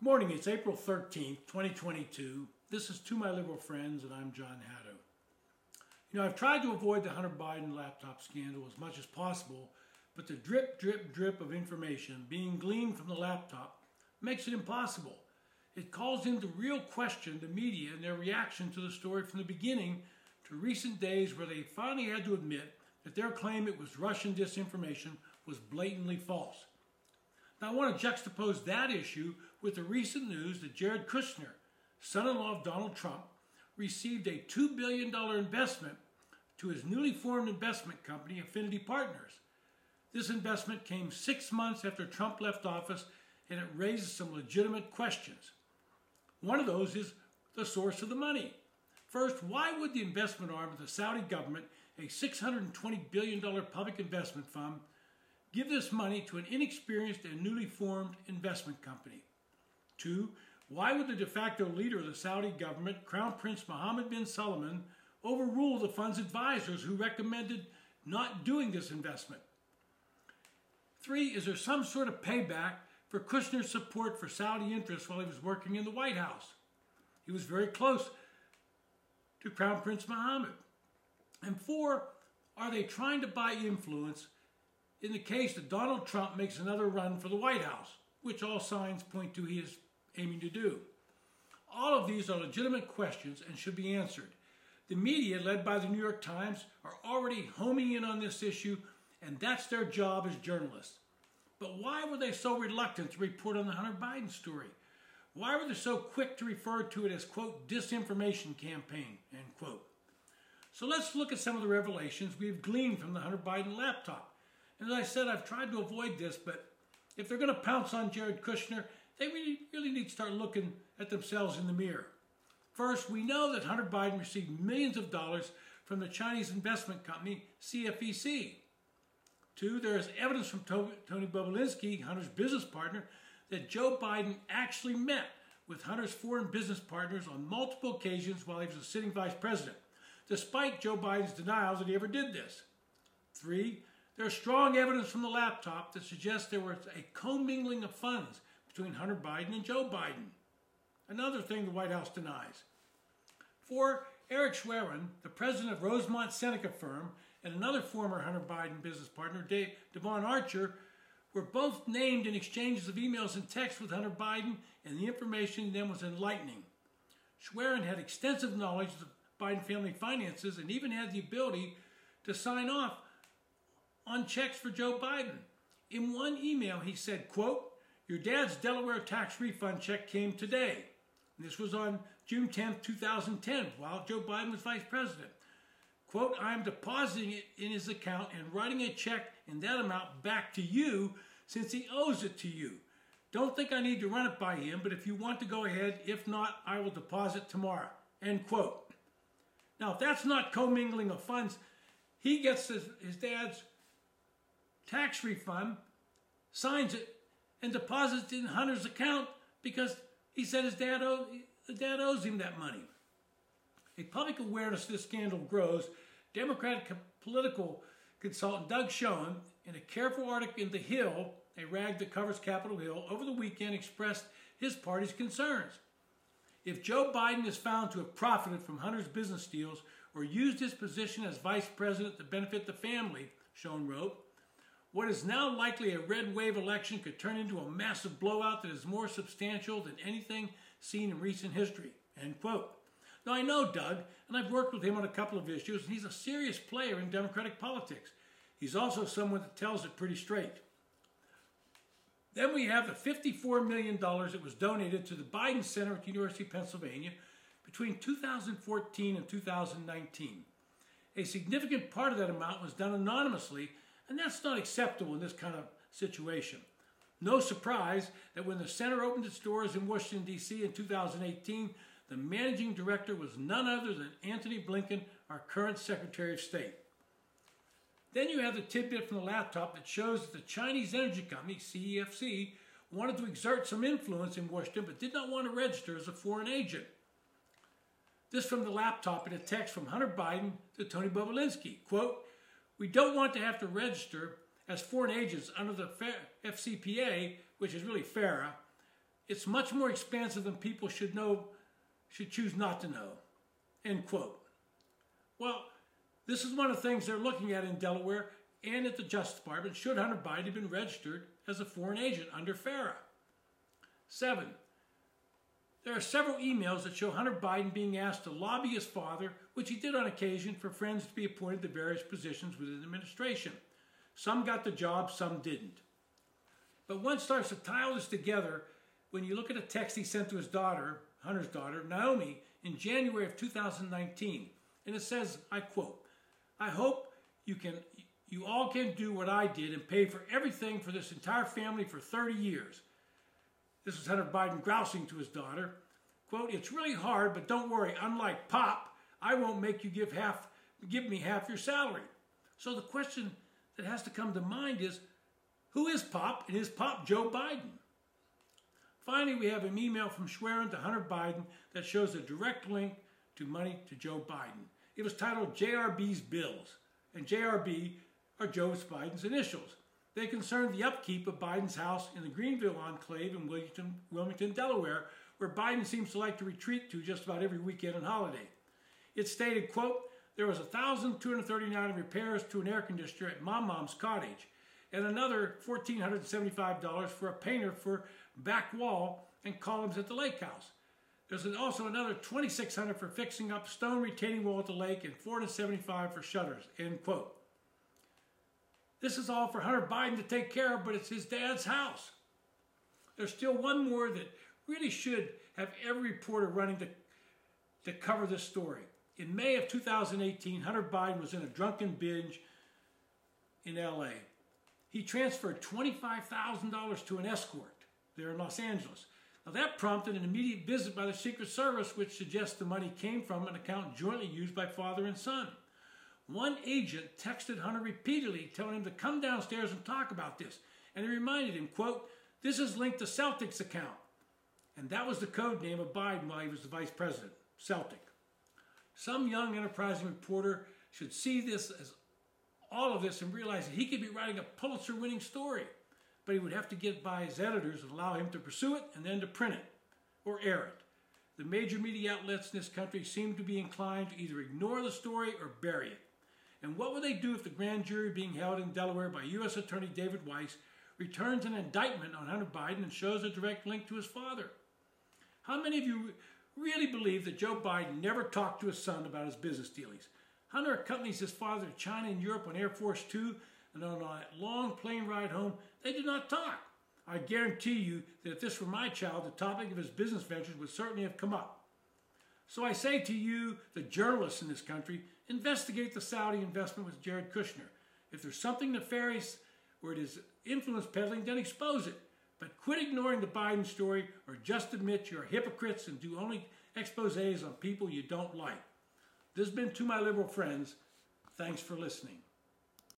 Good morning, it's April 13th, 2022. This is To My Liberal Friends, and I'm John Haddo. You know, I've tried to avoid the Hunter Biden laptop scandal as much as possible, but the drip, drip, drip of information being gleaned from the laptop makes it impossible. It calls into real question the media and their reaction to the story from the beginning to recent days where they finally had to admit that their claim it was Russian disinformation was blatantly false. Now, I want to juxtapose that issue with the recent news that Jared Kushner, son in law of Donald Trump, received a $2 billion investment to his newly formed investment company, Affinity Partners. This investment came six months after Trump left office, and it raises some legitimate questions. One of those is the source of the money. First, why would the investment arm of the Saudi government, a $620 billion public investment fund, give this money to an inexperienced and newly formed investment company? Two, why would the de facto leader of the Saudi government, Crown Prince Mohammed bin Salman, overrule the fund's advisors who recommended not doing this investment? Three, is there some sort of payback for Kushner's support for Saudi interests while he was working in the White House? He was very close to Crown Prince Mohammed. And four, are they trying to buy influence in the case that Donald Trump makes another run for the White House, which all signs point to he is aiming to do? All of these are legitimate questions and should be answered. The media, led by the New York Times, are already homing in on this issue, and that's their job as journalists. But why were they so reluctant to report on the Hunter Biden story? Why were they so quick to refer to it as, quote, disinformation campaign, end quote? So let's look at some of the revelations we've gleaned from the Hunter Biden laptop. As I said, I've tried to avoid this, but if they're going to pounce on Jared Kushner, they really, really need to start looking at themselves in the mirror. First, we know that Hunter Biden received millions of dollars from the Chinese investment company CEFC. Two, there is evidence from Tony Bobulinski, Hunter's business partner, that Joe Biden actually met with Hunter's foreign business partners on multiple occasions while he was a sitting vice president, despite Joe Biden's denials that he ever did this. Three, there's strong evidence from the laptop that suggests there was a commingling of funds between Hunter Biden and Joe Biden. Another thing the White House denies. Four, Eric Schwerin, the president of Rosemont Seneca firm, and another former Hunter Biden business partner, Dave, Devon Archer, were both named in exchanges of emails and texts with Hunter Biden, and the information then was enlightening. Schwerin had extensive knowledge of the Biden family finances and even had the ability to sign off on checks for Joe Biden. In one email, he said, quote, your dad's Delaware tax refund check came today. This was on June 10, 2010, while Joe Biden was vice president. Quote, I'm depositing it in his account and writing a check in that amount back to you since he owes it to you. Don't think I need to run it by him, but if you want to go ahead, if not, I will deposit tomorrow. End quote. Now, if that's not commingling of funds, he gets his, his dad's tax refund, signs it, and deposits it in Hunter's account because he said his dad, owe, his dad owes him that money. A public awareness of this scandal grows. Democratic political consultant Doug Schoen, in a careful article in The Hill, a rag that covers Capitol Hill, over the weekend expressed his party's concerns. If Joe Biden is found to have profited from Hunter's business deals or used his position as vice president to benefit the family, Schoen wrote, what is now likely a red wave election could turn into a massive blowout that is more substantial than anything seen in recent history. End quote. Now, I know Doug, and I've worked with him on a couple of issues, and he's a serious player in Democratic politics. He's also someone that tells it pretty straight. Then we have the $54 million that was donated to the Biden Center at the University of Pennsylvania between 2014 and 2019. A significant part of that amount was done anonymously, and that's not acceptable in this kind of situation. No surprise that when the center opened its doors in Washington, D.C. in 2018, the managing director was none other than Antony Blinken, our current Secretary of State. Then you have the tidbit from the laptop that shows that the Chinese energy company, CEFC, wanted to exert some influence in Washington but did not want to register as a foreign agent. This from the laptop in a text from Hunter Biden to Tony Bobulinski. Quote, we don't want to have to register as foreign agents under the FCPA, which is really FARA, it's much more expansive than people should know, should choose not to know. End quote. Well, this is one of the things they're looking at in Delaware and at the Justice Department should Hunter Biden have been registered as a foreign agent under FARA. Seven, there are several emails that show Hunter Biden being asked to lobby his father, which he did on occasion, for friends to be appointed to various positions within the administration. Some got the job, some didn't. But one starts to tie all this together when you look at a text he sent to his daughter, Hunter's daughter, Naomi, in January of 2019. And it says, I quote, I hope you can you all can do what I did and pay for everything for this entire family for 30 years. This was Hunter Biden grousing to his daughter. Quote, it's really hard, but don't worry, unlike Pop, I won't make you give half give me half your salary. So the question that has to come to mind is who is Pop and is Pop Joe Biden? Finally, we have an email from Schwerin to Hunter Biden that shows a direct link to money to Joe Biden. It was titled JRB's Bills, and JRB are Joe Biden's initials. They concern the upkeep of Biden's house in the Greenville enclave in Wilmington, Wilmington, Delaware, where Biden seems to like to retreat to just about every weekend and holiday. It stated, quote, there was 1,239 repairs to an air conditioner at Mom Mom's cottage, and another $1,475 for a painter for back wall and columns at the lake house. There's also another 2,600 for fixing up stone retaining wall at the lake and 475 for shutters. End quote. This is all for Hunter Biden to take care of, but it's his dad's house. There's still one more that really should have every reporter running to, to cover this story. In May of 2018, Hunter Biden was in a drunken binge in LA. He transferred $25,000 to an escort there in Los Angeles. Now, that prompted an immediate visit by the Secret Service, which suggests the money came from an account jointly used by father and son. One agent texted Hunter repeatedly, telling him to come downstairs and talk about this. And he reminded him, quote, this is linked to Celtic's account. And that was the code name of Biden while he was the vice president, Celtic. Some young enterprising reporter should see this as all of this and realize that he could be writing a Pulitzer winning story but he would have to get by his editors and allow him to pursue it and then to print it or air it. The major media outlets in this country seem to be inclined to either ignore the story or bury it. And what would they do if the grand jury being held in Delaware by U.S. Attorney David Weiss returns an indictment on Hunter Biden and shows a direct link to his father? How many of you really believe that Joe Biden never talked to his son about his business dealings? Hunter accompanies his father to China and Europe on Air Force Two and on a long plane ride home, they did not talk. I guarantee you that if this were my child, the topic of his business ventures would certainly have come up. So I say to you, the journalists in this country, investigate the Saudi investment with Jared Kushner. If there's something nefarious or it is influence peddling, then expose it. But quit ignoring the Biden story or just admit you're hypocrites and do only exposes on people you don't like. This has been To My Liberal Friends. Thanks for listening.